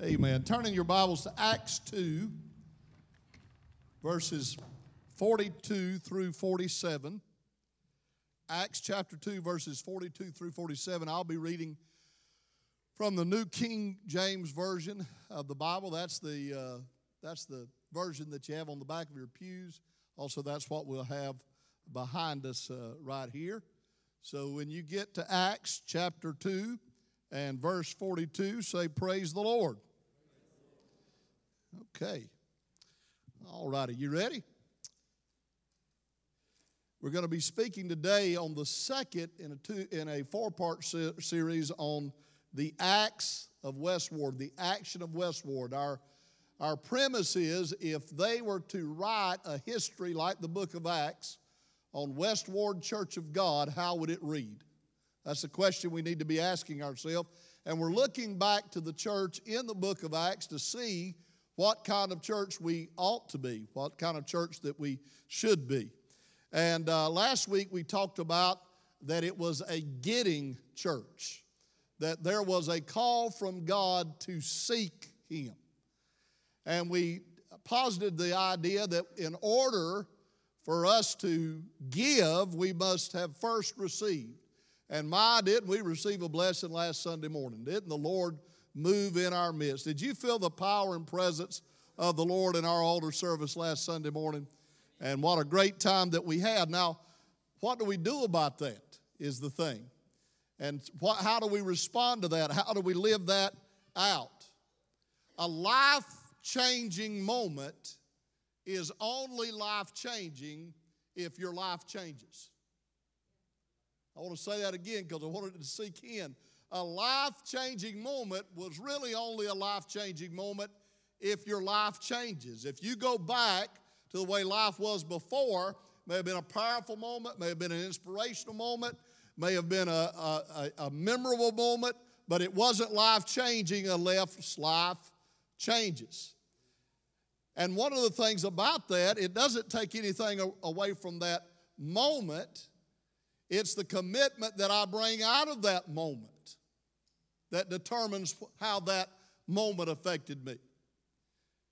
Amen. Turning your Bibles to Acts 2, verses 42 through 47. Acts chapter 2, verses 42 through 47. I'll be reading from the New King James Version of the Bible. That's the, uh, that's the version that you have on the back of your pews. Also, that's what we'll have behind us uh, right here. So when you get to Acts chapter 2 and verse 42, say, Praise the Lord. Okay. All righty. You ready? We're going to be speaking today on the second in a two in a four-part se- series on the acts of Westward, the action of Westward. Our our premise is if they were to write a history like the book of Acts on Westward Church of God, how would it read? That's the question we need to be asking ourselves. And we're looking back to the church in the book of Acts to see what kind of church we ought to be, what kind of church that we should be. And uh, last week we talked about that it was a getting church, that there was a call from God to seek Him. And we posited the idea that in order for us to give, we must have first received. And my, didn't we receive a blessing last Sunday morning? Didn't the Lord move in our midst. Did you feel the power and presence of the Lord in our altar service last Sunday morning? And what a great time that we had. Now, what do we do about that is the thing. And what, how do we respond to that? How do we live that out? A life changing moment is only life changing if your life changes. I want to say that again because I wanted to sink in a life changing moment was really only a life changing moment if your life changes. If you go back to the way life was before, may have been a powerful moment, may have been an inspirational moment, may have been a, a, a memorable moment, but it wasn't life changing unless life changes. And one of the things about that, it doesn't take anything away from that moment. It's the commitment that I bring out of that moment that determines how that moment affected me.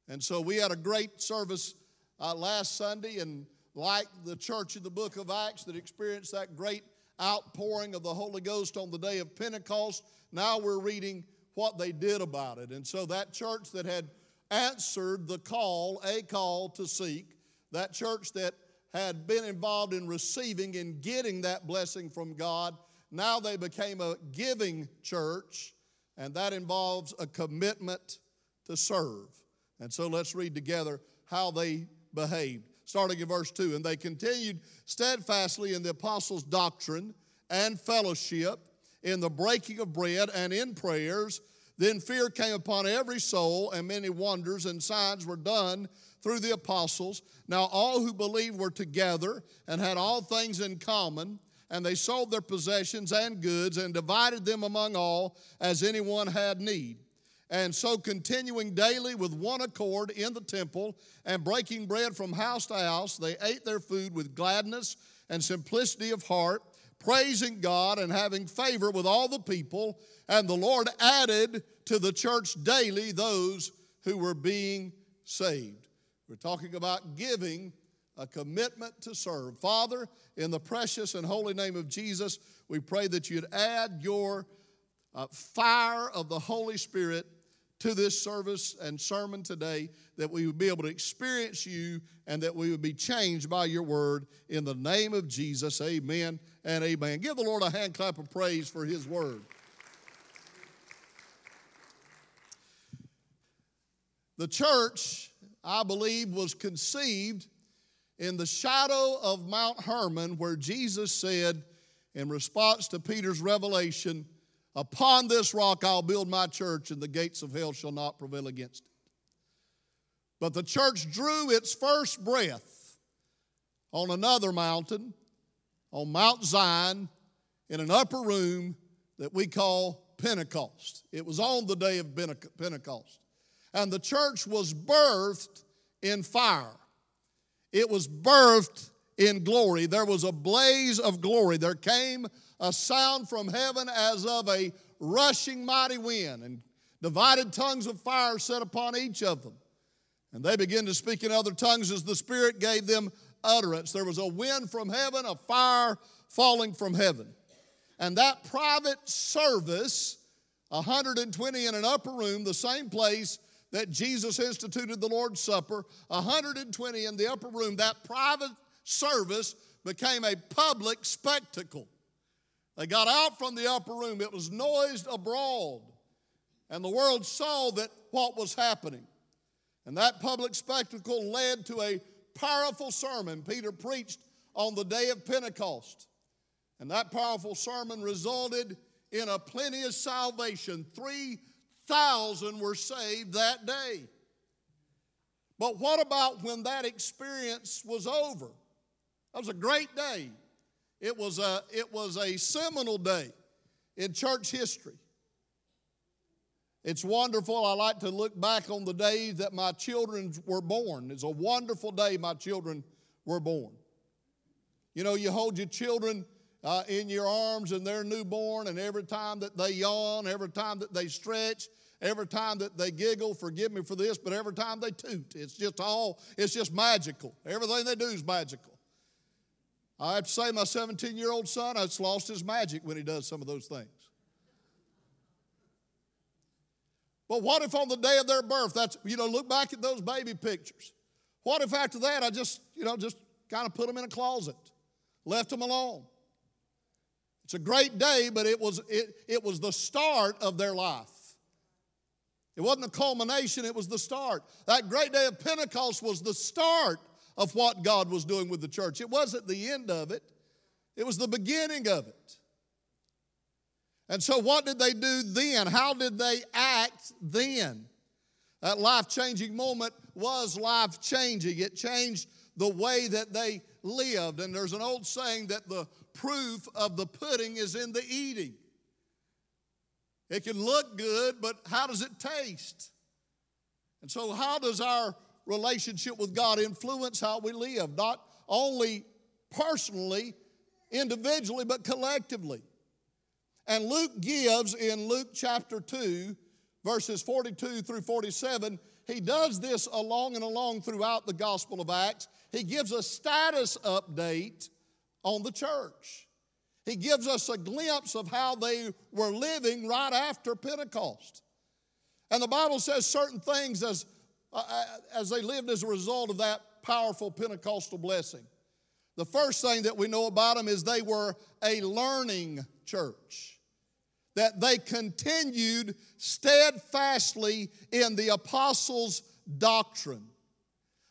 And so we had a great service uh, last Sunday, and like the church in the book of Acts that experienced that great outpouring of the Holy Ghost on the day of Pentecost, now we're reading what they did about it. And so that church that had answered the call, a call to seek, that church that had been involved in receiving and getting that blessing from God, now they became a giving church, and that involves a commitment to serve. And so let's read together how they behaved. Starting in verse 2 And they continued steadfastly in the apostles' doctrine and fellowship, in the breaking of bread and in prayers. Then fear came upon every soul, and many wonders and signs were done through the apostles. Now all who believed were together and had all things in common and they sold their possessions and goods and divided them among all as anyone had need. And so, continuing daily with one accord in the temple and breaking bread from house to house, they ate their food with gladness and simplicity of heart, praising God and having favor with all the people. And the Lord added to the church daily those who were being saved. We're talking about giving a commitment to serve. Father, in the precious and holy name of Jesus, we pray that you'd add your uh, fire of the Holy Spirit to this service and sermon today, that we would be able to experience you and that we would be changed by your word. In the name of Jesus, amen and amen. Give the Lord a hand clap of praise for his word. The church, I believe, was conceived in the shadow of Mount Hermon, where Jesus said, in response to Peter's revelation, Upon this rock I'll build my church, and the gates of hell shall not prevail against it. But the church drew its first breath on another mountain, on Mount Zion, in an upper room that we call Pentecost. It was on the day of Pentecost. And the church was birthed in fire. It was birthed in glory. There was a blaze of glory. There came a sound from heaven as of a rushing mighty wind. And Divided tongues of fire set upon each of them. And they began to speak in other tongues as the Spirit gave them utterance. There was a wind from heaven, a fire falling from heaven. And that private service, 120 in an upper room, the same place that Jesus instituted the Lord's Supper, 120 in the upper room, that private service became a public spectacle. They got out from the upper room, it was noised abroad, and the world saw that what was happening. And that public spectacle led to a powerful sermon Peter preached on the day of Pentecost. And that powerful sermon resulted in a plenteous salvation. 3,000 were saved that day. But what about when that experience was over? That was a great day. It was a, it was a seminal day in church history. It's wonderful. I like to look back on the days that my children were born. It's a wonderful day my children were born. You know, you hold your children uh, in your arms and they're newborn, and every time that they yawn, every time that they stretch, every time that they giggle, forgive me for this, but every time they toot, it's just all, it's just magical. Everything they do is magical. I have to say, my 17 year old son has lost his magic when he does some of those things. But what if on the day of their birth, that's, you know, look back at those baby pictures. What if after that I just, you know, just kind of put them in a closet, left them alone? It's a great day, but it was, it, it was the start of their life. It wasn't the culmination, it was the start. That great day of Pentecost was the start of what God was doing with the church. It wasn't the end of it, it was the beginning of it. And so, what did they do then? How did they act then? That life changing moment was life changing. It changed the way that they lived. And there's an old saying that the proof of the pudding is in the eating. It can look good, but how does it taste? And so, how does our relationship with God influence how we live? Not only personally, individually, but collectively. And Luke gives in Luke chapter 2, verses 42 through 47, he does this along and along throughout the Gospel of Acts. He gives a status update on the church. He gives us a glimpse of how they were living right after Pentecost. And the Bible says certain things as, uh, uh as they lived as a result of that powerful Pentecostal blessing. The first thing that we know about them is they were a learning church that they continued steadfastly in the apostles' doctrine.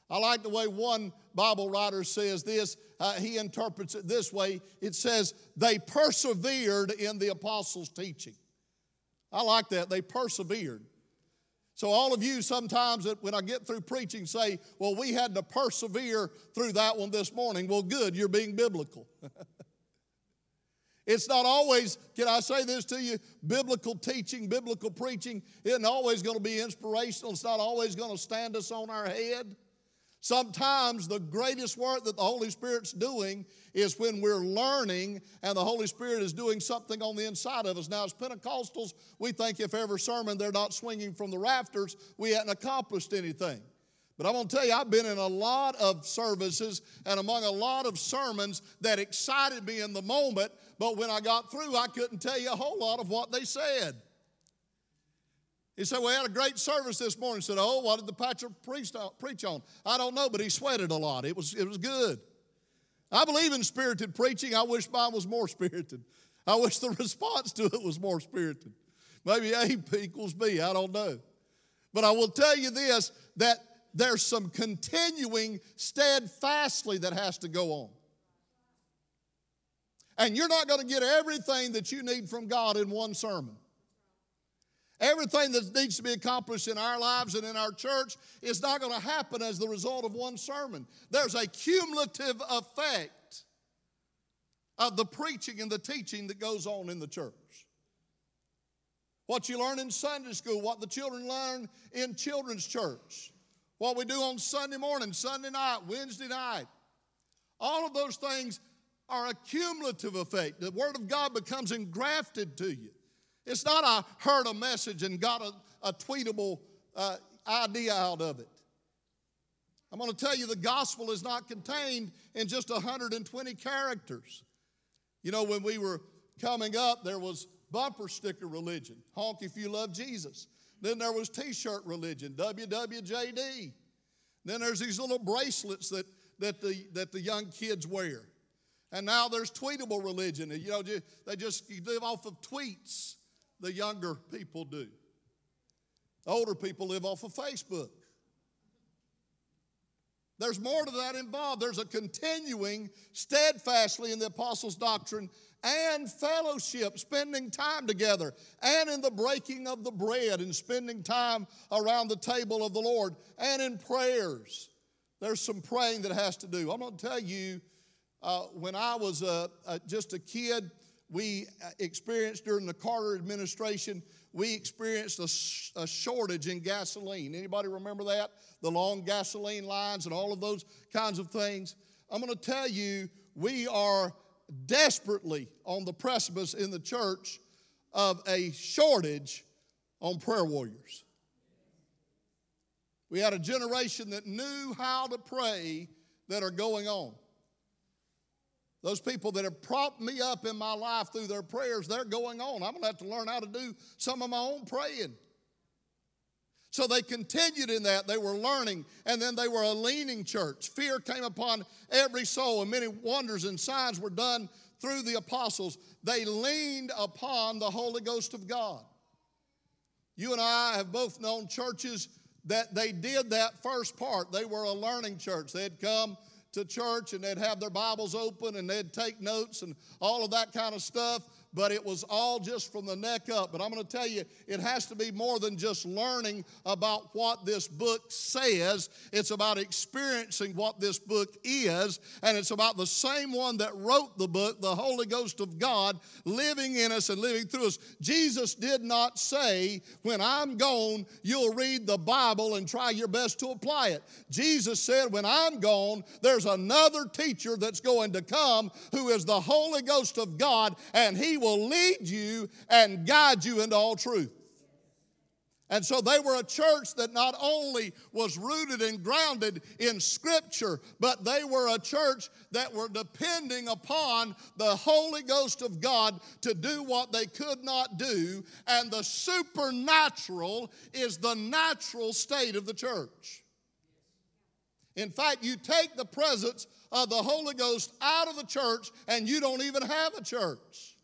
I like the way one Bible writer says this. Uh, he interprets it this way it says, they persevered in the apostles' teaching. I like that. They persevered. So, all of you sometimes when I get through preaching say, Well, we had to persevere through that one this morning. Well, good, you're being biblical. It's not always, can I say this to you? Biblical teaching, biblical preaching isn't always going to be inspirational. It's not always going to stand us on our head. Sometimes the greatest work that the Holy Spirit's doing is when we're learning and the Holy Spirit is doing something on the inside of us. Now, as Pentecostals, we think if every sermon they're not swinging from the rafters, we hadn't accomplished anything. But I'm going to tell you, I've been in a lot of services and among a lot of sermons that excited me in the moment, but when I got through, I couldn't tell you a whole lot of what they said. He said, We had a great service this morning. He said, Oh, what did the pastor uh, preach on? I don't know, but he sweated a lot. It was, it was good. I believe in spirited preaching. I wish mine was more spirited. I wish the response to it was more spirited. Maybe A equals B, I don't know. But I will tell you this that there's some continuing steadfastly that has to go on. And you're not going to get everything that you need from God in one sermon. Everything that needs to be accomplished in our lives and in our church is not going to happen as the result of one sermon. There's a cumulative effect of the preaching and the teaching that goes on in the church. What you learn in Sunday school, what the children learn in children's church, what we do on Sunday morning, Sunday night, Wednesday night. All of those things are a cumulative effect. The Word of God becomes engrafted to you. It's not I heard a message and got a, a tweetable uh, idea out of it. I'm going to tell you the gospel is not contained in just 120 characters. You know, when we were coming up, there was bumper sticker religion, honk if you love Jesus. Then there was t shirt religion, WWJD. Then there's these little bracelets that, that, the, that the young kids wear. And now there's tweetable religion. You know, they just live off of tweets, the younger people do. Older people live off of Facebook. There's more to that involved. There's a continuing steadfastly in the apostles' doctrine and fellowship, spending time together, and in the breaking of the bread and spending time around the table of the Lord, and in prayers. There's some praying that has to do. I'm going to tell you, uh, when I was uh, uh, just a kid, we uh, experienced during the Carter administration we experienced a, a, shortage in gasoline. Anybody remember that? The long gasoline lines and all of those kinds of things. I'm going to tell you, we are desperately on the precipice in the church of a shortage on prayer warriors. We had a generation that knew how to pray that are going on. Those people that have propped me up in my life through their prayers, they're going on. I'm going to have to learn how to do some of my own praying. So they continued in that. They were learning, and then they were a leaning church. Fear came upon every soul, and many wonders and signs were done through the apostles. They leaned upon the Holy Ghost of God. You and I have both known churches that they did that first part. They were a learning church. They had come to church and they'd have their Bibles open and they'd take notes and all of that kind of stuff but it was all just from the neck up. But I'm going to tell you, it has to be more than just learning about what this book says. It's about experiencing what this book is, and it's about the same one that wrote the book, the Holy Ghost of God, living in us and living through us. Jesus did not say, When I'm gone, you'll read the Bible and try your best to apply it. Jesus said, When I'm gone, there's another teacher that's going to come who is the Holy Ghost of God, and he will lead you and guide you into all truth. And so they were a church that not only was rooted and grounded in Scripture, but they were a church that were depending upon the Holy Ghost of God to do what they could not do. And the supernatural is the natural state of the church. In fact, you take the presence of the Holy Ghost out of the church, and you don't even have a church.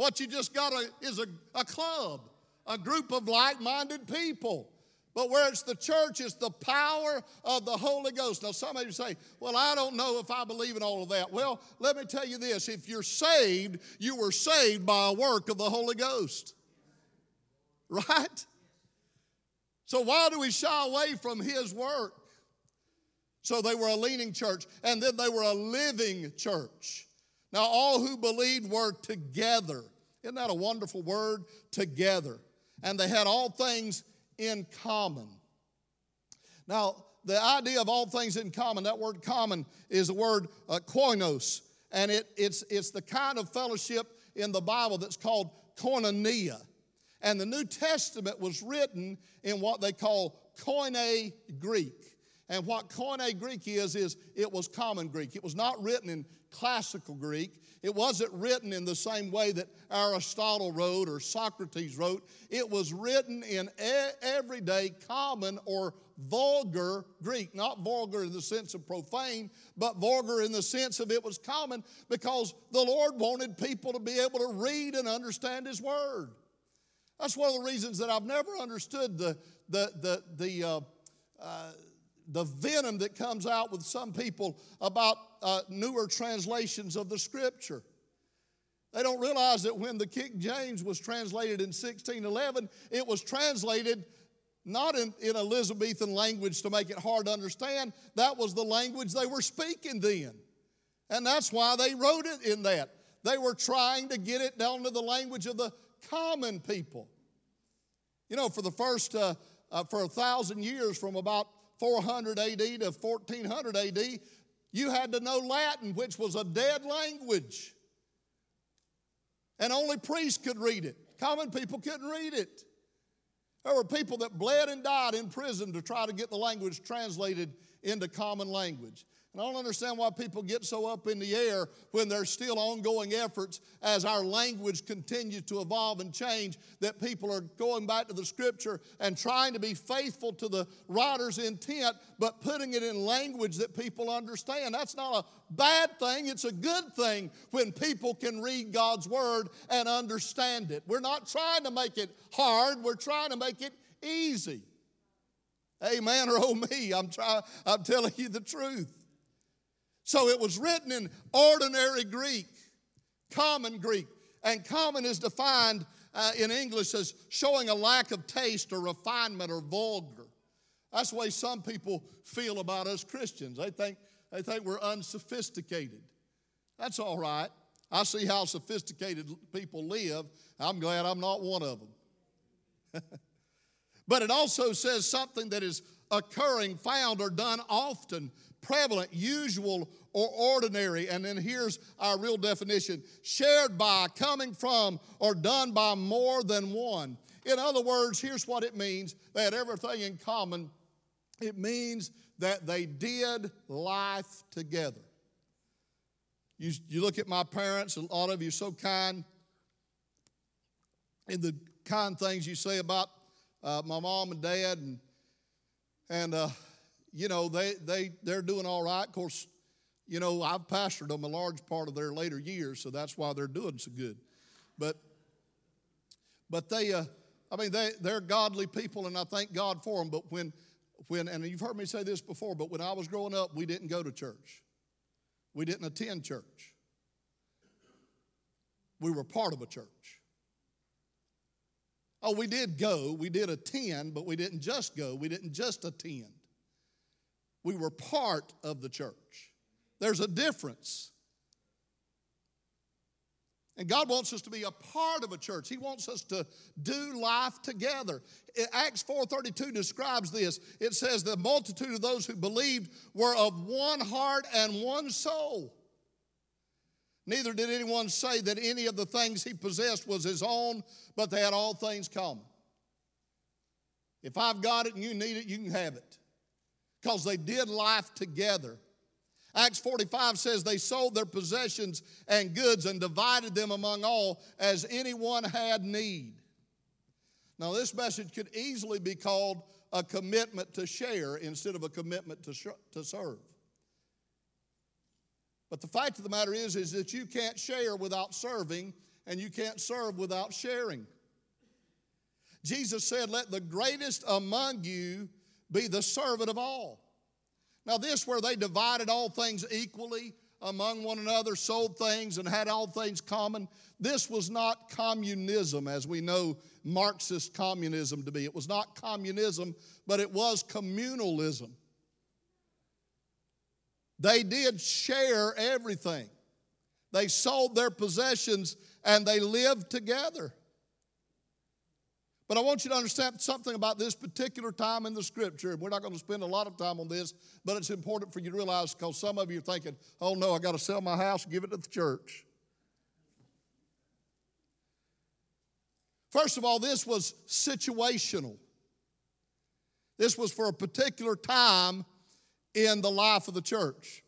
What you just got a, is a, a club, a group of like minded people. But where it's the church, it's the power of the Holy Ghost. Now, some of you say, Well, I don't know if I believe in all of that. Well, let me tell you this if you're saved, you were saved by a work of the Holy Ghost. Right? So, why do we shy away from His work? So, they were a leaning church, and then they were a living church. Now, all who believed were together. Isn't that a wonderful word? Together. And they had all things in common. Now, the idea of all things in common, that word common is the word uh, koinos. And it, it's, it's the kind of fellowship in the Bible that's called koinonia. And the New Testament was written in what they call Koine Greek. And what Koine Greek is, is it was common Greek. It was not written in classical Greek. It wasn't written in the same way that Aristotle wrote or Socrates wrote. It was written in everyday common or vulgar Greek. Not vulgar in the sense of profane, but vulgar in the sense of it was common because the Lord wanted people to be able to read and understand His Word. That's one of the reasons that I've never understood the, the, the, the, uh, uh, the venom that comes out with some people about uh, newer translations of the scripture. They don't realize that when the King James was translated in 1611, it was translated not in, in Elizabethan language to make it hard to understand. That was the language they were speaking then. And that's why they wrote it in that. They were trying to get it down to the language of the common people. You know, for the first, uh, uh, for a thousand years, from about 400 AD to 1400 AD, you had to know Latin, which was a dead language. And only priests could read it. Common people couldn't read it. There were people that bled and died in prison to try to get the language translated into common language. And I don't understand why people get so up in the air when there's still ongoing efforts as our language continues to evolve and change, that people are going back to the scripture and trying to be faithful to the writer's intent, but putting it in language that people understand. That's not a bad thing, it's a good thing when people can read God's word and understand it. We're not trying to make it hard, we're trying to make it easy. Amen or oh me, I'm, trying, I'm telling you the truth. So it was written in ordinary Greek, common Greek. And common is defined uh, in English as showing a lack of taste or refinement or vulgar. That's the way some people feel about us Christians. They think, they think we're unsophisticated. That's all right. I see how sophisticated people live. I'm glad I'm not one of them. but it also says something that is occurring, found, or done often, prevalent, usual, or ordinary. And then here's our real definition shared by, coming from, or done by more than one. In other words, here's what it means they had everything in common. It means that they did life together. You, you look at my parents, a lot of you are so kind in the kind things you say about uh, my mom and dad, and, and uh, you know, they, they, they're doing all right. Of course, you know, I've pastored them a large part of their later years, so that's why they're doing so good. But, but they, uh, I mean, they, they're godly people, and I thank God for them. But when, when, and you've heard me say this before, but when I was growing up, we didn't go to church. We didn't attend church. We were part of a church. Oh, we did go, we did attend, but we didn't just go, we didn't just attend. We were part of the church. There's a difference. And God wants us to be a part of a church. He wants us to do life together. Acts 4:32 describes this. It says the multitude of those who believed were of one heart and one soul. Neither did anyone say that any of the things he possessed was his own, but they had all things common. If I've got it and you need it, you can have it. Because they did life together. Acts 45 says they sold their possessions and goods and divided them among all as anyone had need. Now, this message could easily be called a commitment to share instead of a commitment to, sh- to serve. But the fact of the matter is, is that you can't share without serving, and you can't serve without sharing. Jesus said, Let the greatest among you be the servant of all. Now, this where they divided all things equally among one another, sold things, and had all things common, this was not communism as we know Marxist communism to be. It was not communism, but it was communalism. They did share everything. They sold their possessions and they lived together. But I want you to understand something about this particular time in the scripture. We're not going to spend a lot of time on this, but it's important for you to realize because some of you are thinking, oh no, I got to sell my house give it to the church. First of all, this was situational. This was for a particular time in the life of the church.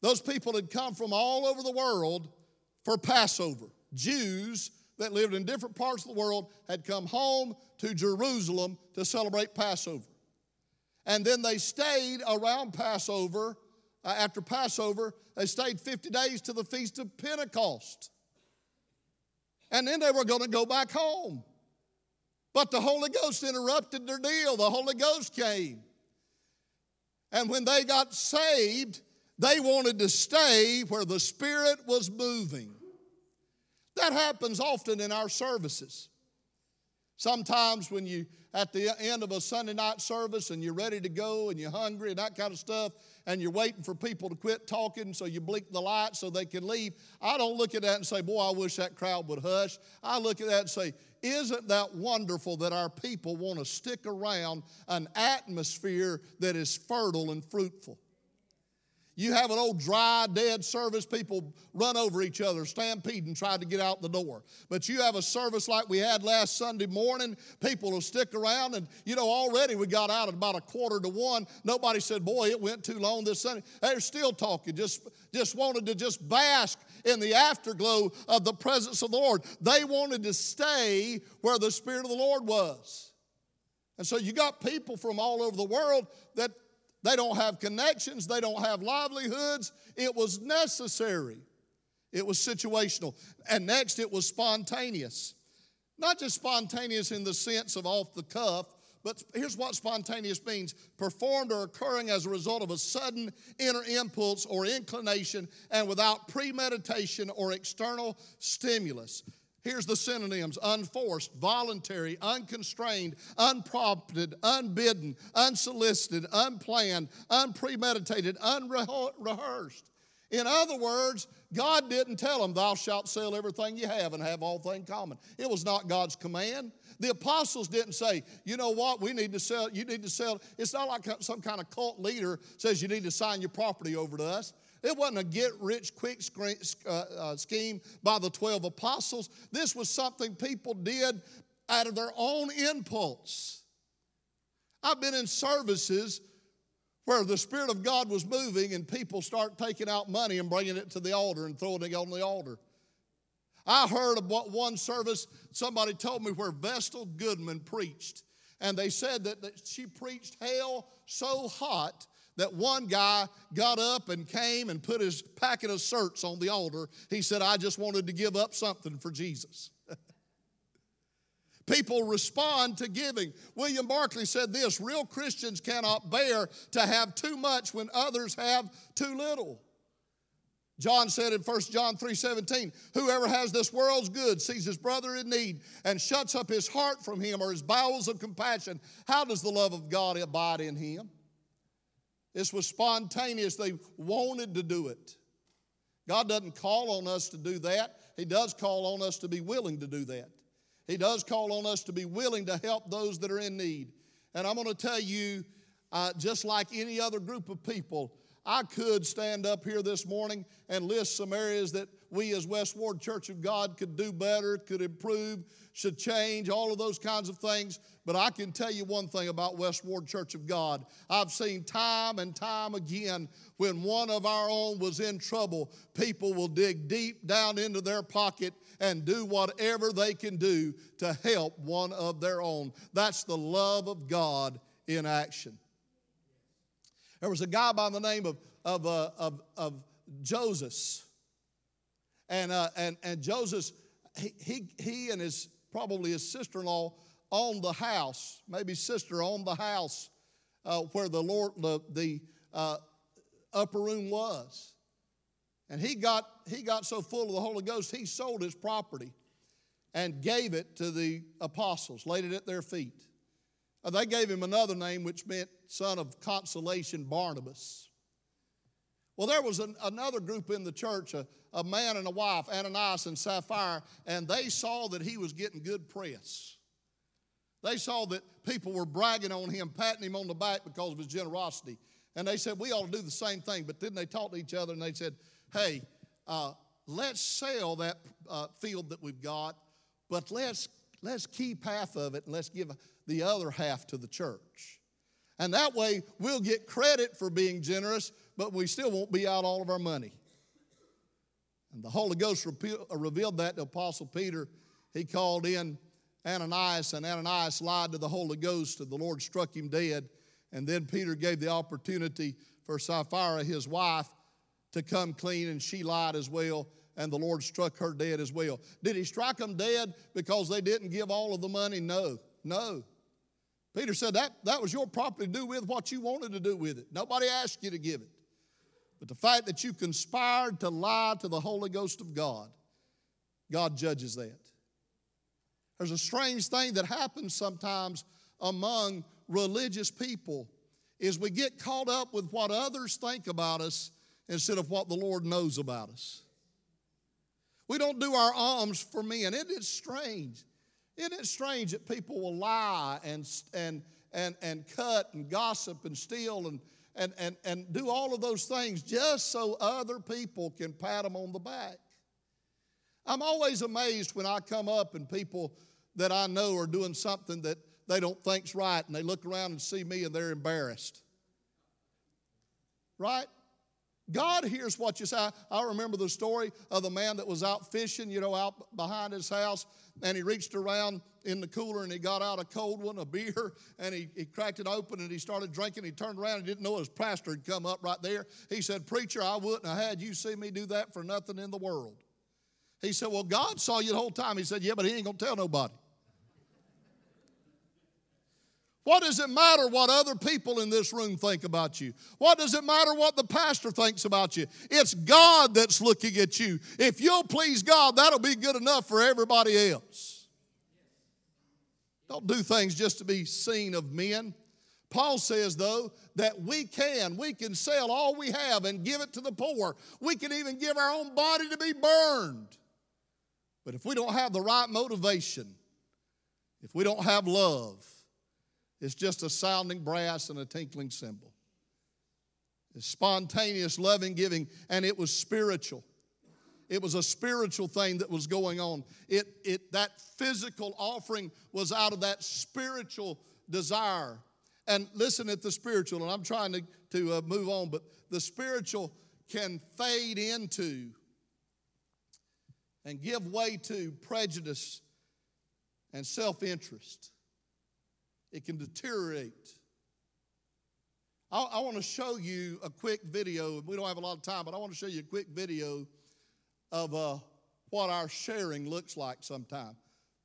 Those people had come from all over the world for Passover. Jews that lived in different parts of the world had come home to Jerusalem to celebrate Passover. And then they stayed around Passover. Uh, after Passover, they stayed 50 days to the Feast of Pentecost. And then they were going to go back home. But the Holy Ghost interrupted their deal. The Holy Ghost came. And when they got saved, they wanted to stay where the Spirit was moving. That happens often in our services. Sometimes when you at the end of a Sunday night service and you're ready to go and you're hungry and that kind of stuff, and you're waiting for people to quit talking, so you blink the lights so they can leave. I don't look at that and say, Boy, I wish that crowd would hush. I look at that and say, Isn't that wonderful that our people want to stick around an atmosphere that is fertile and fruitful? You have an old dry, dead service, people run over each other, stampede and try to get out the door. But you have a service like we had last Sunday morning, people will stick around. And you know, already we got out at about a quarter to one. Nobody said, Boy, it went too long this Sunday. They're still talking, just, just wanted to just bask in the afterglow of the presence of the Lord. They wanted to stay where the Spirit of the Lord was. And so you got people from all over the world that they don't have connections, they don't have livelihoods. It was necessary, it was situational. And next, it was spontaneous. Not just spontaneous in the sense of off the cuff, but here's what spontaneous means performed or occurring as a result of a sudden inner impulse or inclination and without premeditation or external stimulus. Here's the synonyms unforced, voluntary, unconstrained, unprompted, unbidden, unsolicited, unplanned, unpremeditated, unrehearsed. In other words, God didn't tell them, Thou shalt sell everything you have and have all things common. It was not God's command. The apostles didn't say, you know what, we need to sell, you need to sell. It's not like some kind of cult leader says you need to sign your property over to us. It wasn't a get rich quick uh, uh, scheme by the 12 apostles. This was something people did out of their own impulse. I've been in services where the Spirit of God was moving and people start taking out money and bringing it to the altar and throwing it on the altar. I heard of one service, somebody told me where Vestal Goodman preached. And they said that, that she preached hell so hot that one guy got up and came and put his packet of certs on the altar. He said, I just wanted to give up something for Jesus. People respond to giving. William Barclay said this real Christians cannot bear to have too much when others have too little. John said in 1 John 3 17, Whoever has this world's good sees his brother in need and shuts up his heart from him or his bowels of compassion. How does the love of God abide in him? This was spontaneous. They wanted to do it. God doesn't call on us to do that. He does call on us to be willing to do that. He does call on us to be willing to help those that are in need. And I'm going to tell you, uh, just like any other group of people, I could stand up here this morning and list some areas that we as Westward Church of God could do better, could improve, should change, all of those kinds of things. But I can tell you one thing about Westward Church of God. I've seen time and time again when one of our own was in trouble, people will dig deep down into their pocket and do whatever they can do to help one of their own. That's the love of God in action. There was a guy by the name of, of, uh, of, of Joseph. And, uh, and, and Joseph, he, he, he and his, probably his sister in law, owned the house, maybe sister owned the house uh, where the Lord, the, the uh, upper room was. And he got, he got so full of the Holy Ghost, he sold his property and gave it to the apostles, laid it at their feet. Uh, they gave him another name, which meant son of consolation, Barnabas. Well, there was an, another group in the church, a, a man and a wife, Ananias and Sapphira, and they saw that he was getting good press. They saw that people were bragging on him, patting him on the back because of his generosity. And they said, We ought to do the same thing. But then they talked to each other and they said, Hey, uh, let's sell that uh, field that we've got, but let's, let's keep half of it and let's give the other half to the church. And that way we'll get credit for being generous, but we still won't be out all of our money. And the Holy Ghost uh, revealed that to Apostle Peter. He called in Ananias, and Ananias lied to the Holy Ghost, and the Lord struck him dead. And then Peter gave the opportunity for Sapphira, his wife, to come clean, and she lied as well, and the Lord struck her dead as well. Did he strike them dead because they didn't give all of the money? No, no. Peter said that, that was your property to do with what you wanted to do with it. Nobody asked you to give it. But the fact that you conspired to lie to the Holy Ghost of God, God judges that. There's a strange thing that happens sometimes among religious people is we get caught up with what others think about us instead of what the Lord knows about us. We don't do our alms for men. It is strange. Isn't it strange that people will lie and, and, and, and cut and gossip and steal and, and, and, and do all of those things just so other people can pat them on the back. I'm always amazed when I come up and people that I know are doing something that they don't think's right and they look around and see me and they're embarrassed. Right? God hears what you say. I remember the story of the man that was out fishing, you know, out behind his house, and he reached around in the cooler and he got out a cold one, a beer, and he, he cracked it open and he started drinking. He turned around and didn't know his pastor had come up right there. He said, Preacher, I wouldn't have had you see me do that for nothing in the world. He said, Well, God saw you the whole time. He said, Yeah, but he ain't going to tell nobody. What does it matter what other people in this room think about you? What does it matter what the pastor thinks about you? It's God that's looking at you. If you'll please God, that'll be good enough for everybody else. Don't do things just to be seen of men. Paul says, though, that we can. We can sell all we have and give it to the poor. We can even give our own body to be burned. But if we don't have the right motivation, if we don't have love, it's just a sounding brass and a tinkling cymbal. It's spontaneous loving giving, and it was spiritual. It was a spiritual thing that was going on. It, it, that physical offering was out of that spiritual desire. And listen at the spiritual, and I'm trying to, to uh, move on, but the spiritual can fade into and give way to prejudice and self interest it can deteriorate. I, I want to show you a quick video. We don't have a lot of time, but I want to show you a quick video of uh, what our sharing looks like sometime.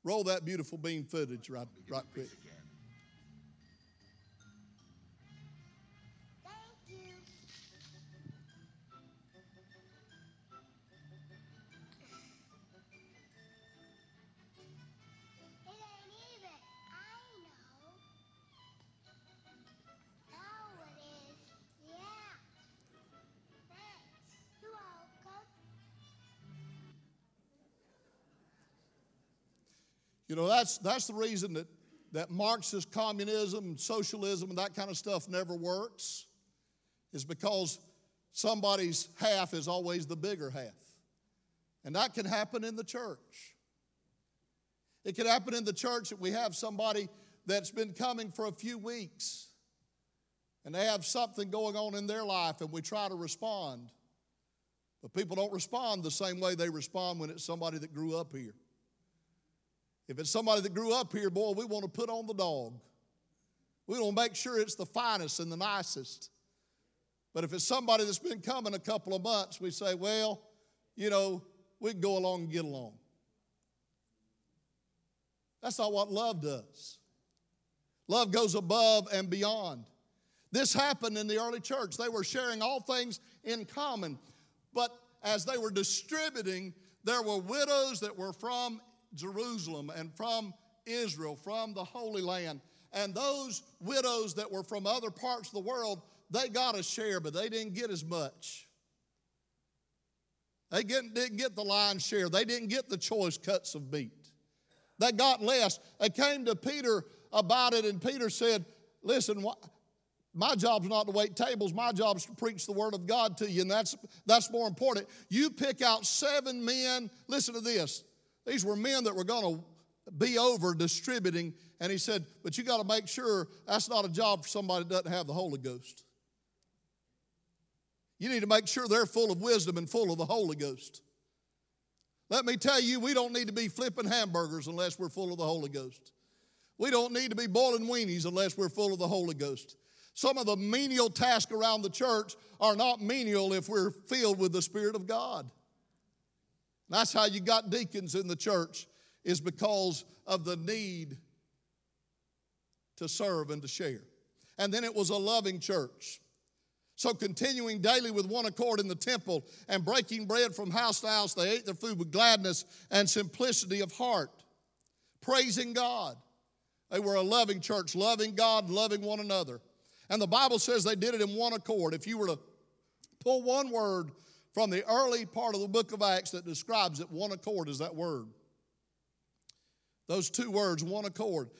Roll that beautiful beam footage right, right quick. You know, that's, that's the reason that, that Marxist communism socialism and that kind of stuff never works, is because somebody's half is always the bigger half. And that can happen in the church. It can happen in the church that we have somebody that's been coming for a few weeks and they have something going on in their life and we try to respond. But people don't respond the same way they respond when it's somebody that grew up here. If it's somebody that grew up here, boy, we want to put on the dog. We want to make sure it's the finest and the nicest. But if it's somebody that's been coming a couple of months, we say, well, you know, we can go along and get along. That's not what love does. Love goes above and beyond. This happened in the early church. They were sharing all things in common. But as they were distributing, there were widows that were from Jerusalem and from Israel, from the Holy Land. And those widows that were from other parts of the world, they got a share, but they didn't get as much. They didn't get the lion's share. They didn't get the choice cuts of meat. They got less. They came to Peter about it, and Peter said, Listen, my job's not to wait tables. My job is to preach the word of God to you, and that's, that's more important. You pick out seven men. Listen to this. These were men that were going to be over distributing. And he said, But you got to make sure that's not a job for somebody that doesn't have the Holy Ghost. You need to make sure they're full of wisdom and full of the Holy Ghost. Let me tell you, we don't need to be flipping hamburgers unless we're full of the Holy Ghost. We don't need to be boiling weenies unless we're full of the Holy Ghost. Some of the menial tasks around the church are not menial if we're filled with the Spirit of God. That's how you got deacons in the church, is because of the need to serve and to share. And then it was a loving church. So, continuing daily with one accord in the temple and breaking bread from house to house, they ate their food with gladness and simplicity of heart, praising God. They were a loving church, loving God, loving one another. And the Bible says they did it in one accord. If you were to pull one word from the early part of the book of Acts that describes it, one accord is that word. Those two words, one accord.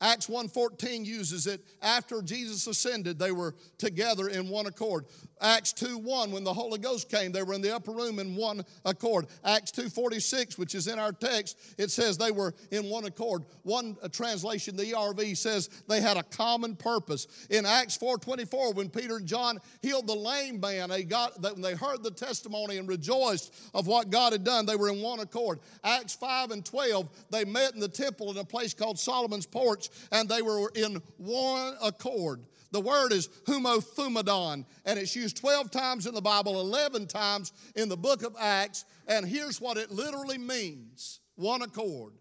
Acts 1:14 uses it after Jesus ascended they were together in one accord. Acts 2:1 when the Holy Ghost came they were in the upper room in one accord. Acts 2:46 which is in our text it says they were in one accord. One uh, translation the ERV says they had a common purpose. In Acts 4:24 when Peter and John healed the lame man they got when they heard the testimony and rejoiced of what God had done they were in one accord. Acts 5 and 12 they met in the temple in a place called Solomon's porch and they were in one accord. The word is homothumadon, and it's used 12 times in the Bible, 11 times in the book of Acts. And here's what it literally means one accord.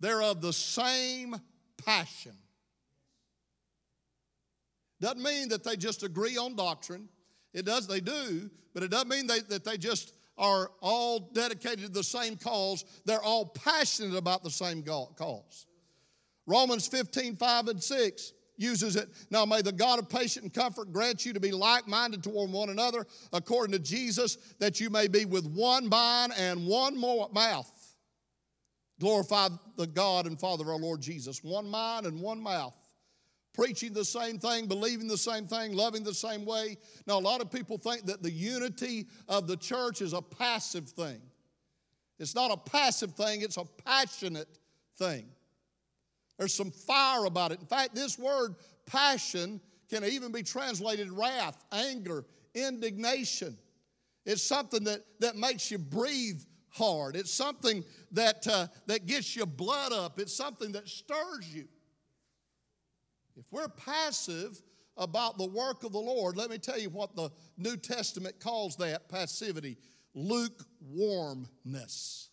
They're of the same passion. Doesn't mean that they just agree on doctrine. It does, they do, but it doesn't mean they, that they just are all dedicated to the same cause. They're all passionate about the same cause. Romans 15, 5 and 6 uses it. Now may the God of patience and comfort grant you to be like minded toward one another according to Jesus, that you may be with one mind and one more mouth. Glorify the God and Father of our Lord Jesus. One mind and one mouth. Preaching the same thing, believing the same thing, loving the same way. Now, a lot of people think that the unity of the church is a passive thing. It's not a passive thing, it's a passionate thing. There's some fire about it. In fact, this word passion can even be translated wrath, anger, indignation. It's something that, that makes you breathe hard. It's something that, uh, that gets your blood up. It's something that stirs you. If we're passive about the work of the Lord, let me tell you what the New Testament calls that passivity lukewarmness.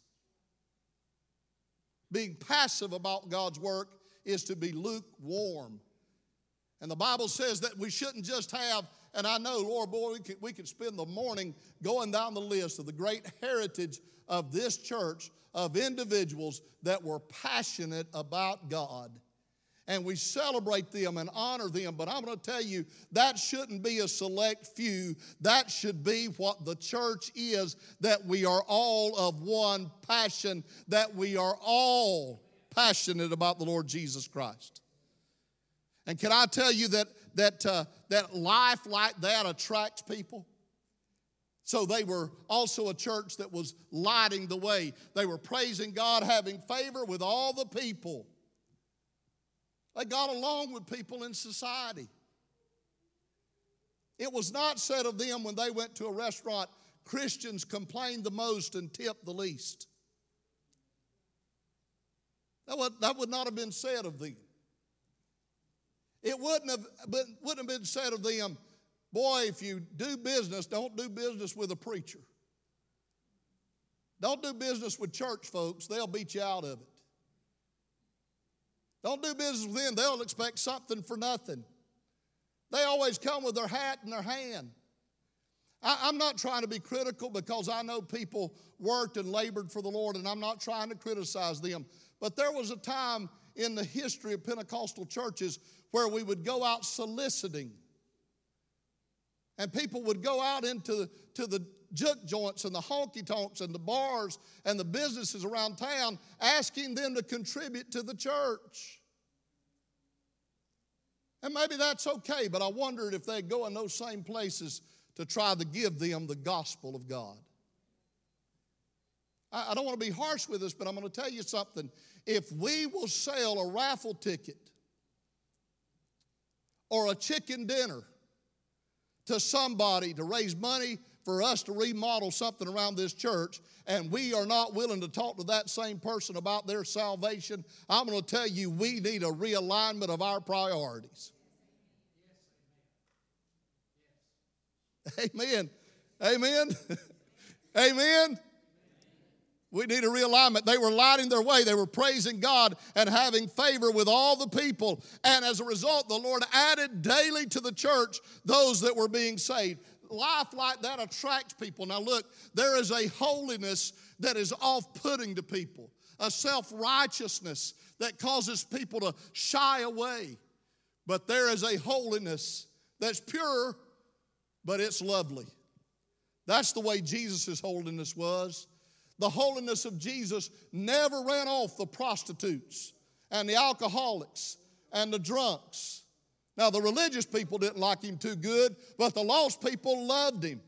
Being passive about God's work is to be lukewarm. And the Bible says that we shouldn't just have, and I know, Lord, boy, we could, we could spend the morning going down the list of the great heritage of this church of individuals that were passionate about God and we celebrate them and honor them. But I'm going to tell you, that shouldn't be a select few. That should be what the church is that we are all of one passion, that we are all passionate about the Lord Jesus Christ. And can I tell you that, that, uh, that life like that attracts people? So they were also a church that was lighting the way. They were praising God, having favor with all the people. They got along with people in society. It was not said of them when they went to a restaurant, Christians complained the most and tipped the least. That would, that would not have been said of them. It wouldn't have, been, wouldn't have been said of them, boy, if you do business, don't do business with a preacher. Don't do business with church folks, they'll beat you out of it. Don't do business with them, they'll expect something for nothing. They always come with their hat in their hand. I, am not trying to be critical because I know people worked and labored for the Lord, and I'm not trying to criticize them. But there was a time in the history of Pentecostal churches where we would go out soliciting. And people would go out into to the juke joints and the honky tonks and the bars and the businesses around town asking them to contribute to the church. And maybe that's okay, but I wondered if they'd go in those same places to try to give them the gospel of God. I, don't want to be harsh with this, but I'm going to tell you something. If we will sell a raffle ticket or a chicken dinner to somebody to raise money for us to remodel something around this church, and we are not willing to talk to that same person about their salvation, I'm going to tell you we need a realignment of our priorities. Amen. Amen. Amen. We need a realignment. They were lighting their way. They were praising God and having favor with all the people. And as a result, the Lord added daily to the church those that were being saved. Life like that attracts people. Now, look, there is a holiness that is off putting to people, a self righteousness that causes people to shy away. But there is a holiness that's pure, but it's lovely. That's the way Jesus' holiness was. The holiness of Jesus never ran off the prostitutes and the alcoholics and the drunks. Now, the religious people didn't like him too good, but the lost people loved him.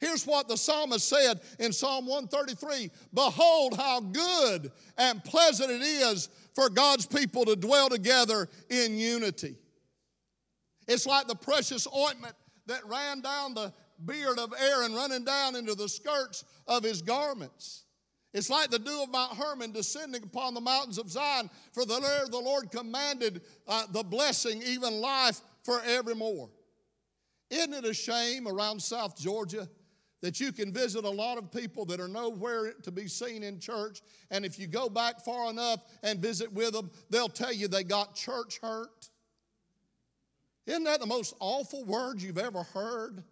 Here's what the psalmist said in Psalm 133 Behold, how good and pleasant it is for God's people to dwell together in unity. It's like the precious ointment that ran down the beard of Aaron, running down into the skirts of his garments. It's like the dew of Mount Hermon descending upon the mountains of Zion, for the Lord, the Lord commanded uh, the blessing, even life forevermore. Isn't it a shame around South Georgia that you can visit a lot of people that are nowhere to be seen in church, and if you go back far enough and visit with them, they'll tell you they got church hurt? Isn't that the most awful word you've ever heard?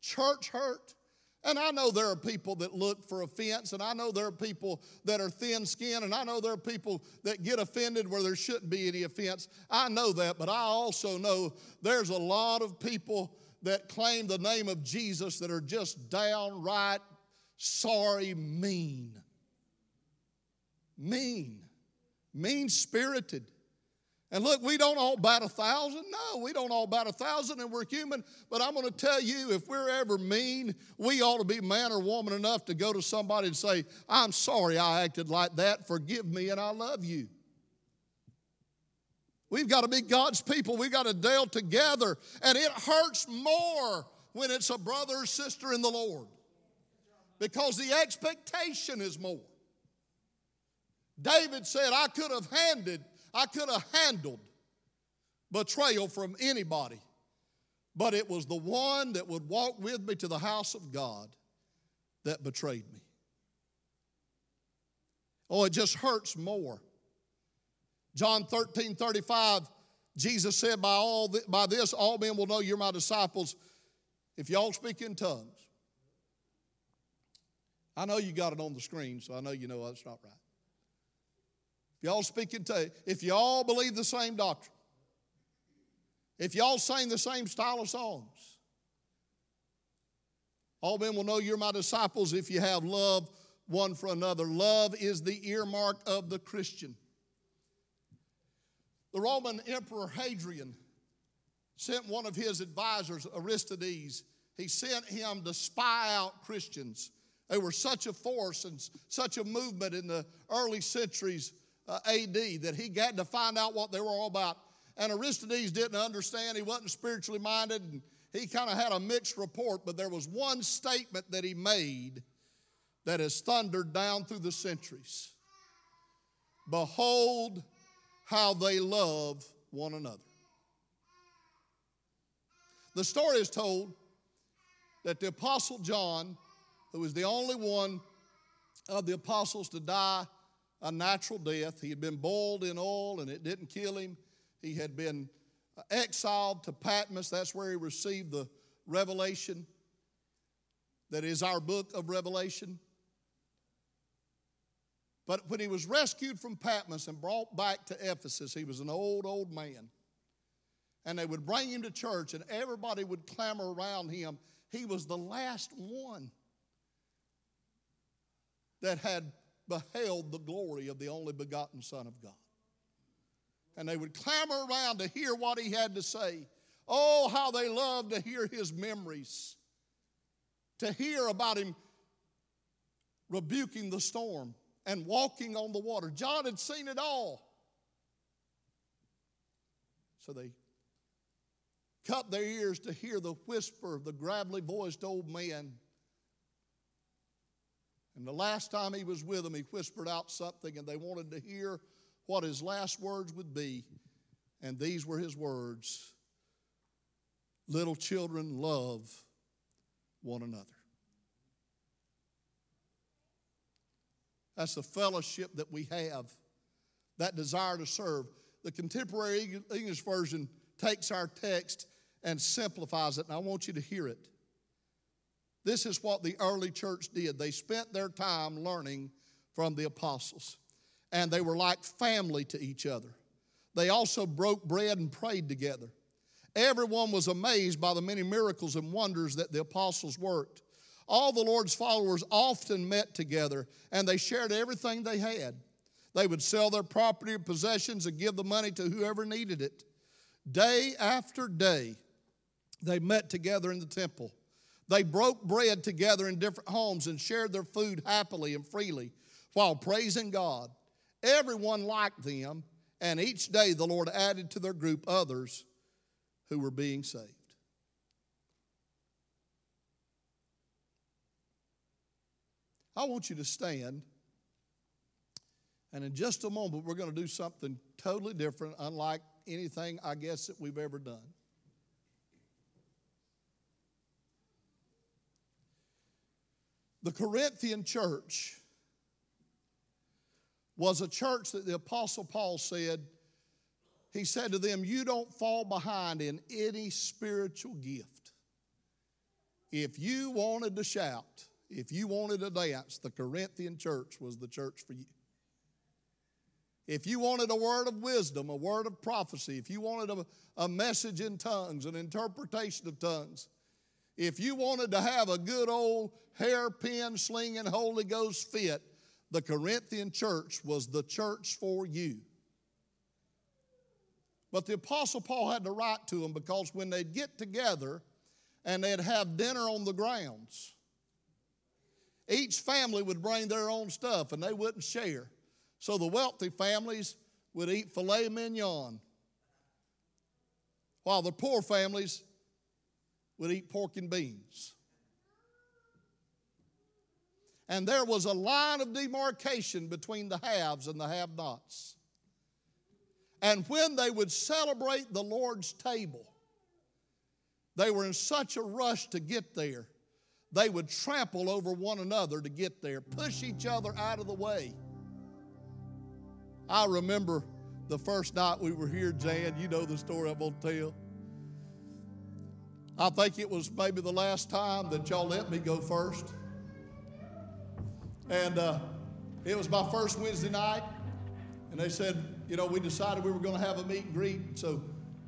Church hurt. And I know there are people that look for offense, and I know there are people that are thin skinned, and I know there are people that get offended where there shouldn't be any offense. I know that, but I also know there's a lot of people that claim the name of Jesus that are just downright sorry, mean. Mean. Mean spirited. And look, we don't all bat a thousand. No, we don't all bat a thousand, and we're human. But I'm going to tell you, if we're ever mean, we ought to be man or woman enough to go to somebody and say, I'm sorry I acted like that. Forgive me, and I love you. We've got to be God's people. We've got to deal together. And it hurts more when it's a brother or sister in the Lord because the expectation is more. David said, I could have handed I could have handled betrayal from anybody, but it was the one that would walk with me to the house of God that betrayed me. Oh, it just hurts more. John 13 35, Jesus said, By, all th- by this, all men will know you're my disciples if y'all speak in tongues. I know you got it on the screen, so I know you know that's not right. Y'all speak in tongues, if y'all believe the same doctrine, if y'all sing the same style of songs, all men will know you're my disciples if you have love one for another. Love is the earmark of the Christian. The Roman Emperor Hadrian sent one of his advisors, Aristides, he sent him to spy out Christians. They were such a force and such a movement in the early centuries uh, AD that he got to find out what they were all about. And Aristides didn't understand, he wasn't spiritually minded, and he kind of had a mixed report, but there was one statement that he made that has thundered down through the centuries Behold how they love one another. The story is told that the Apostle John, who was the only one of the apostles to die a natural death. He had been boiled in oil and it didn't kill him. He had been uh, exiled to Patmos. That's where he received the revelation that is our book of Revelation. But when he was rescued from Patmos and brought back to Ephesus, he was an old, old man. And they would bring him to church, and everybody would clamor around him. He was the last one that had beheld the glory of the only begotten Son of God. And they would clamor around to hear what he had to say. Oh, how they loved to hear his memories, to hear about him rebuking the storm and walking on the water. John had seen it all. So they cupped their ears to hear the whisper of the gravelly voiced old man and the last time he was with them, he whispered out something, and they wanted to hear what his last words would be. And these were his words Little children, love one another. That's the fellowship that we have, that desire to serve. The contemporary English version takes our text and simplifies it, and I want you to hear it. This is what the early church did. They spent their time learning from the apostles, and they were like family to each other. They also broke bread and prayed together. Everyone was amazed by the many miracles and wonders that the apostles worked. All the Lord's followers often met together, and they shared everything they had. They would sell their property or possessions and give the money to whoever needed it. Day after day, they met together in the temple. They broke bread together in different homes and shared their food happily and freely while praising God. Everyone liked them, and each day the Lord added to their group others who were being saved. I want you to stand, and in just a moment, we're going to do something totally different, unlike anything I guess that we've ever done. The Corinthian church was a church that the Apostle Paul said, he said to them, You don't fall behind in any spiritual gift. If you wanted to shout, if you wanted to dance, the Corinthian church was the church for you. If you wanted a word of wisdom, a word of prophecy, if you wanted a, a message in tongues, an interpretation of tongues, if you wanted to have a good old hairpin slinging Holy Ghost fit, the Corinthian church was the church for you. But the Apostle Paul had to write to them because when they'd get together and they'd have dinner on the grounds, each family would bring their own stuff and they wouldn't share. So the wealthy families would eat filet mignon, while the poor families would eat pork and beans. And there was a line of demarcation between the haves and the have nots. And when they would celebrate the Lord's table, they were in such a rush to get there, they would trample over one another to get there, push each other out of the way. I remember the first night we were here, Jan, you know the story I'm going to tell. I think it was maybe the last time that y'all let me go first. And uh, it was my first Wednesday night, and they said, you know, we decided we were going to have a meet and greet. So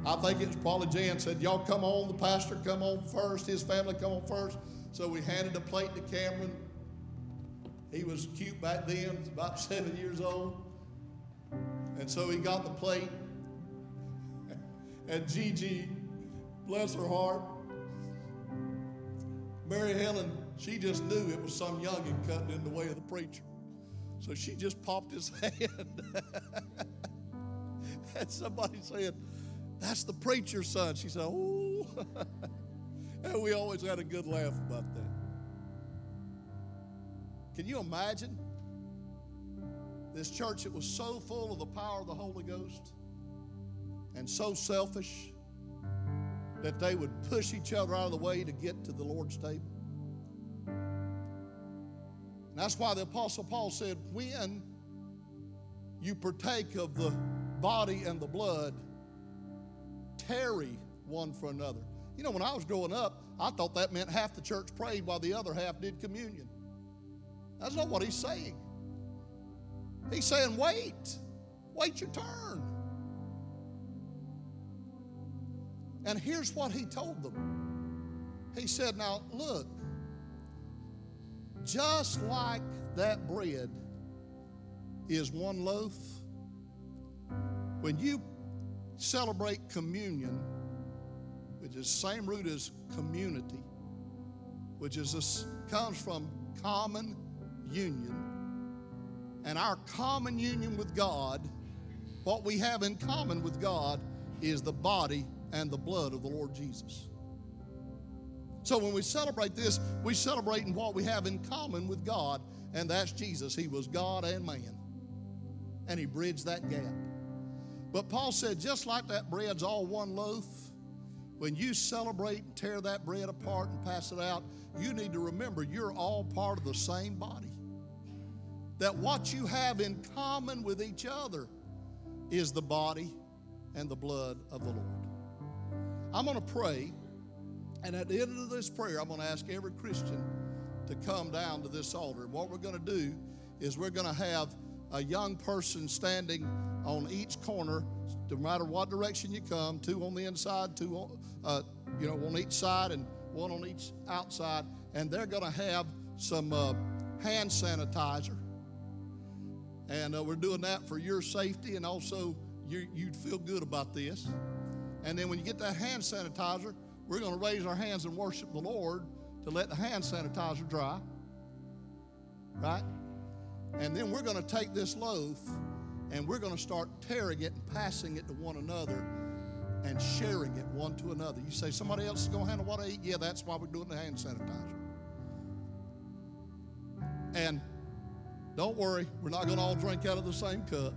I think it was probably Jan said, y'all come on, the pastor come on first, his family come on first. So we handed a plate to Cameron. He was cute back then, about seven years old. And so he got the plate. And Gigi, bless her heart, Mary Helen, she just knew it was some youngin' cutting in the way of the preacher. So she just popped his hand. and somebody said, That's the preacher's son. She said, Oh. and we always had a good laugh about that. Can you imagine this church that was so full of the power of the Holy Ghost and so selfish that they would push each other out of the way to get to the Lord's table? And that's why the Apostle Paul said, when you partake of the body and the blood, tarry one for another. You know, when I was growing up, I thought that meant half the church prayed while the other half did communion. That's not what he's saying. He's saying, wait, wait your turn. And here's what he told them He said, Now look, just like that bread is one loaf, when you celebrate communion, which is the same root as community, which is this comes from common union. And our common union with God, what we have in common with God, is the body and the blood of the Lord Jesus. So when we celebrate this, we celebrate in what we have in common with God, and that's Jesus. He was God and man, and He bridged that gap. But Paul said, just like that bread's all one loaf, when you celebrate and tear that bread apart and pass it out, you need to remember you're all part of the same body. That what you have in common with each other is the body and the blood of the Lord. I'm going to pray, and at the end of this prayer, I'm going to ask every Christian to come down to this altar. And what we're going to do is we're going to have a young person standing on each corner, no matter what direction you come, two on the inside, two on, uh, you know, on each side, and one on each outside, and they're going to have some uh, hand sanitizer. And uh, we're doing that for your safety and also you, you'd feel good about this. And then when you get that hand sanitizer, we're going to raise our hands and worship the Lord to let the hand sanitizer dry. Right? And then we're going to take this loaf and we're going to start tearing it and passing it to one another and sharing it one to another. You say somebody else is going to handle what I eat? Yeah, that's why we're doing the hand sanitizer. And don't worry, we're not going to all drink out of the same cup.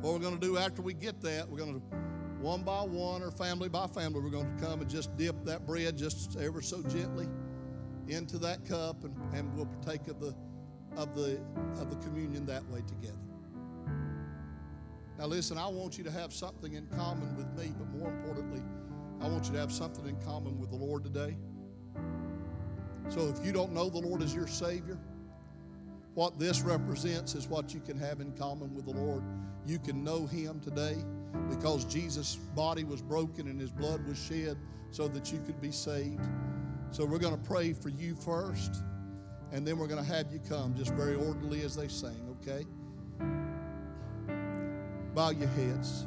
What we're going to do after we get that, we're going to one by one or family by family, we're going to come and just dip that bread just ever so gently into that cup and, and we'll partake of the of the of the communion that way together. Now listen, I want you to have something in common with me, but more importantly, I want you to have something in common with the Lord today. So if you don't know the Lord as your Savior, what this represents is what you can have in common with the Lord. You can know Him today because Jesus' body was broken and His blood was shed so that you could be saved. So we're going to pray for you first, and then we're going to have you come just very orderly as they sing, okay? Bow your heads.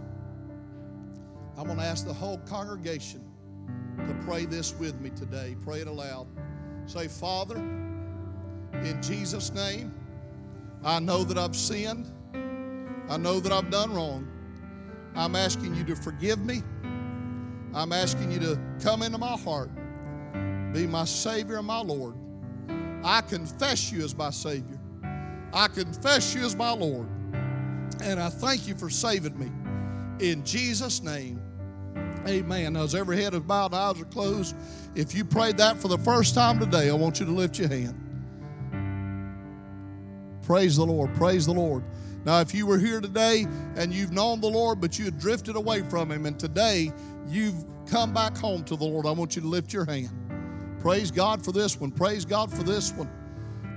I'm going to ask the whole congregation to pray this with me today. Pray it aloud. Say, Father, in Jesus' name, I know that I've sinned. I know that I've done wrong. I'm asking you to forgive me. I'm asking you to come into my heart, be my Savior and my Lord. I confess you as my Savior. I confess you as my Lord. And I thank you for saving me. In Jesus' name, amen. Now, as every head is bowed and eyes are closed, if you prayed that for the first time today, I want you to lift your hand. Praise the Lord. Praise the Lord. Now, if you were here today and you've known the Lord, but you had drifted away from Him, and today you've come back home to the Lord, I want you to lift your hand. Praise God for this one. Praise God for this one.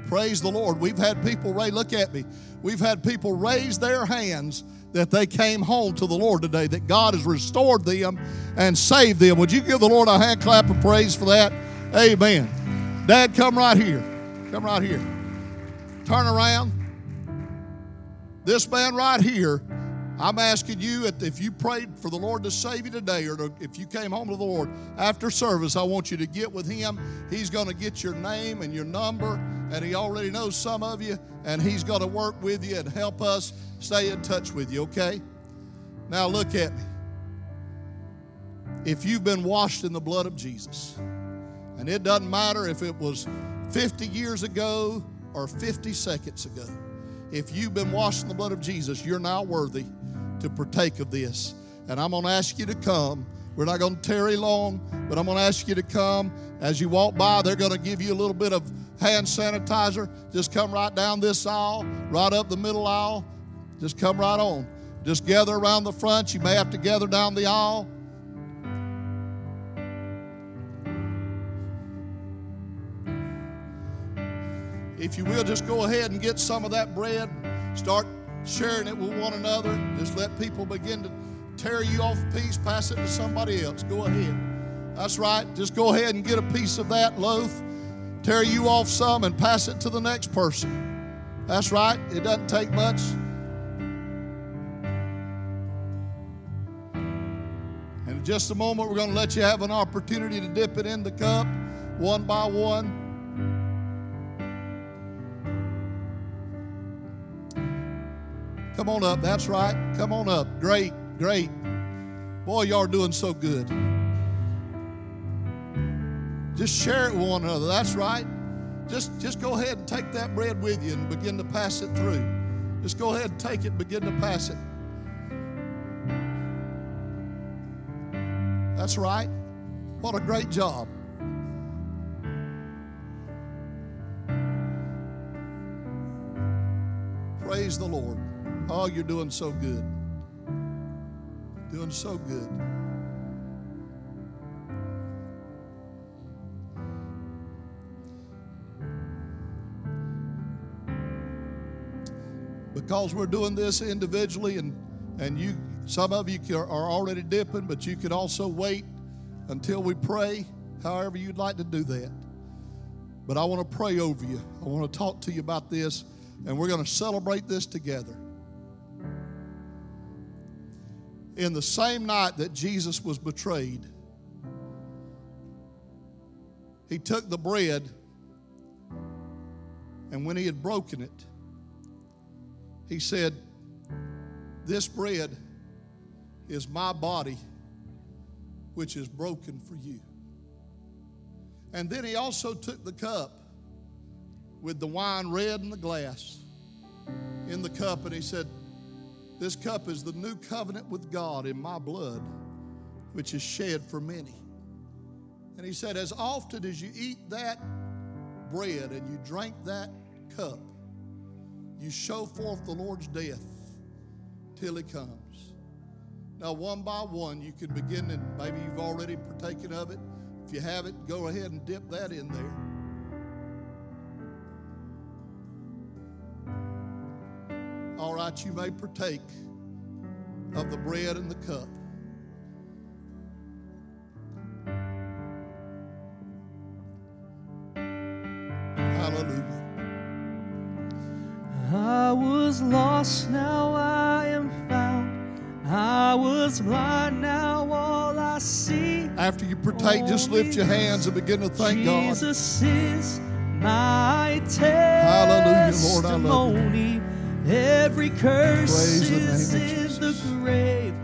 Praise the Lord. We've had people, Ray, look at me. We've had people raise their hands that they came home to the Lord today, that God has restored them and saved them. Would you give the Lord a hand clap of praise for that? Amen. Dad, come right here. Come right here. Turn around. This man right here I'm asking you if you prayed for the Lord to save you today, or if you came home to the Lord after service, I want you to get with Him. He's going to get your name and your number, and He already knows some of you, and He's going to work with you and help us stay in touch with you, okay? Now, look at me. If you've been washed in the blood of Jesus, and it doesn't matter if it was 50 years ago or 50 seconds ago, if you've been washed in the blood of Jesus, you're now worthy to partake of this. And I'm going to ask you to come. We're not going to tarry long, but I'm going to ask you to come. As you walk by, they're going to give you a little bit of hand sanitizer. Just come right down this aisle, right up the middle aisle. Just come right on. Just gather around the front. You may have to gather down the aisle. If you will, just go ahead and get some of that bread. Start sharing it with one another. Just let people begin to tear you off a piece, pass it to somebody else. Go ahead. That's right. Just go ahead and get a piece of that loaf, tear you off some, and pass it to the next person. That's right. It doesn't take much. And in just a moment, we're going to let you have an opportunity to dip it in the cup one by one. Come on up. That's right. Come on up. Great, great. Boy, y'all are doing so good. Just share it with one another. That's right. Just, just go ahead and take that bread with you and begin to pass it through. Just go ahead and take it begin to pass it. That's right. What a great job. Praise the Lord. Oh, you're doing so good. Doing so good. Because we're doing this individually, and, and you, some of you are already dipping, but you could also wait until we pray, however you'd like to do that. But I want to pray over you. I want to talk to you about this And we're going to celebrate this together. In the same night that Jesus was betrayed, he took the bread, and when he had broken it, he said, This bread is my body, which is broken for you. And then he also took the cup with the wine red in the glass in the cup, and he said, This cup is the new covenant with God in my blood, which is shed for many. And he said, As often as you eat that bread and you drink that cup, you show forth the Lord's death till he comes. Now, one by one, you can begin, and maybe you've already partaken of it. If you haven't, go ahead and dip that in there. You may partake of the bread and the cup. Hallelujah. I was lost, now I am found. I was blind, now all I see. After you partake, just lift your hands and begin to thank God. Jesus is my Hallelujah, Lord, I love you. Every curse Praise the name is in the grave.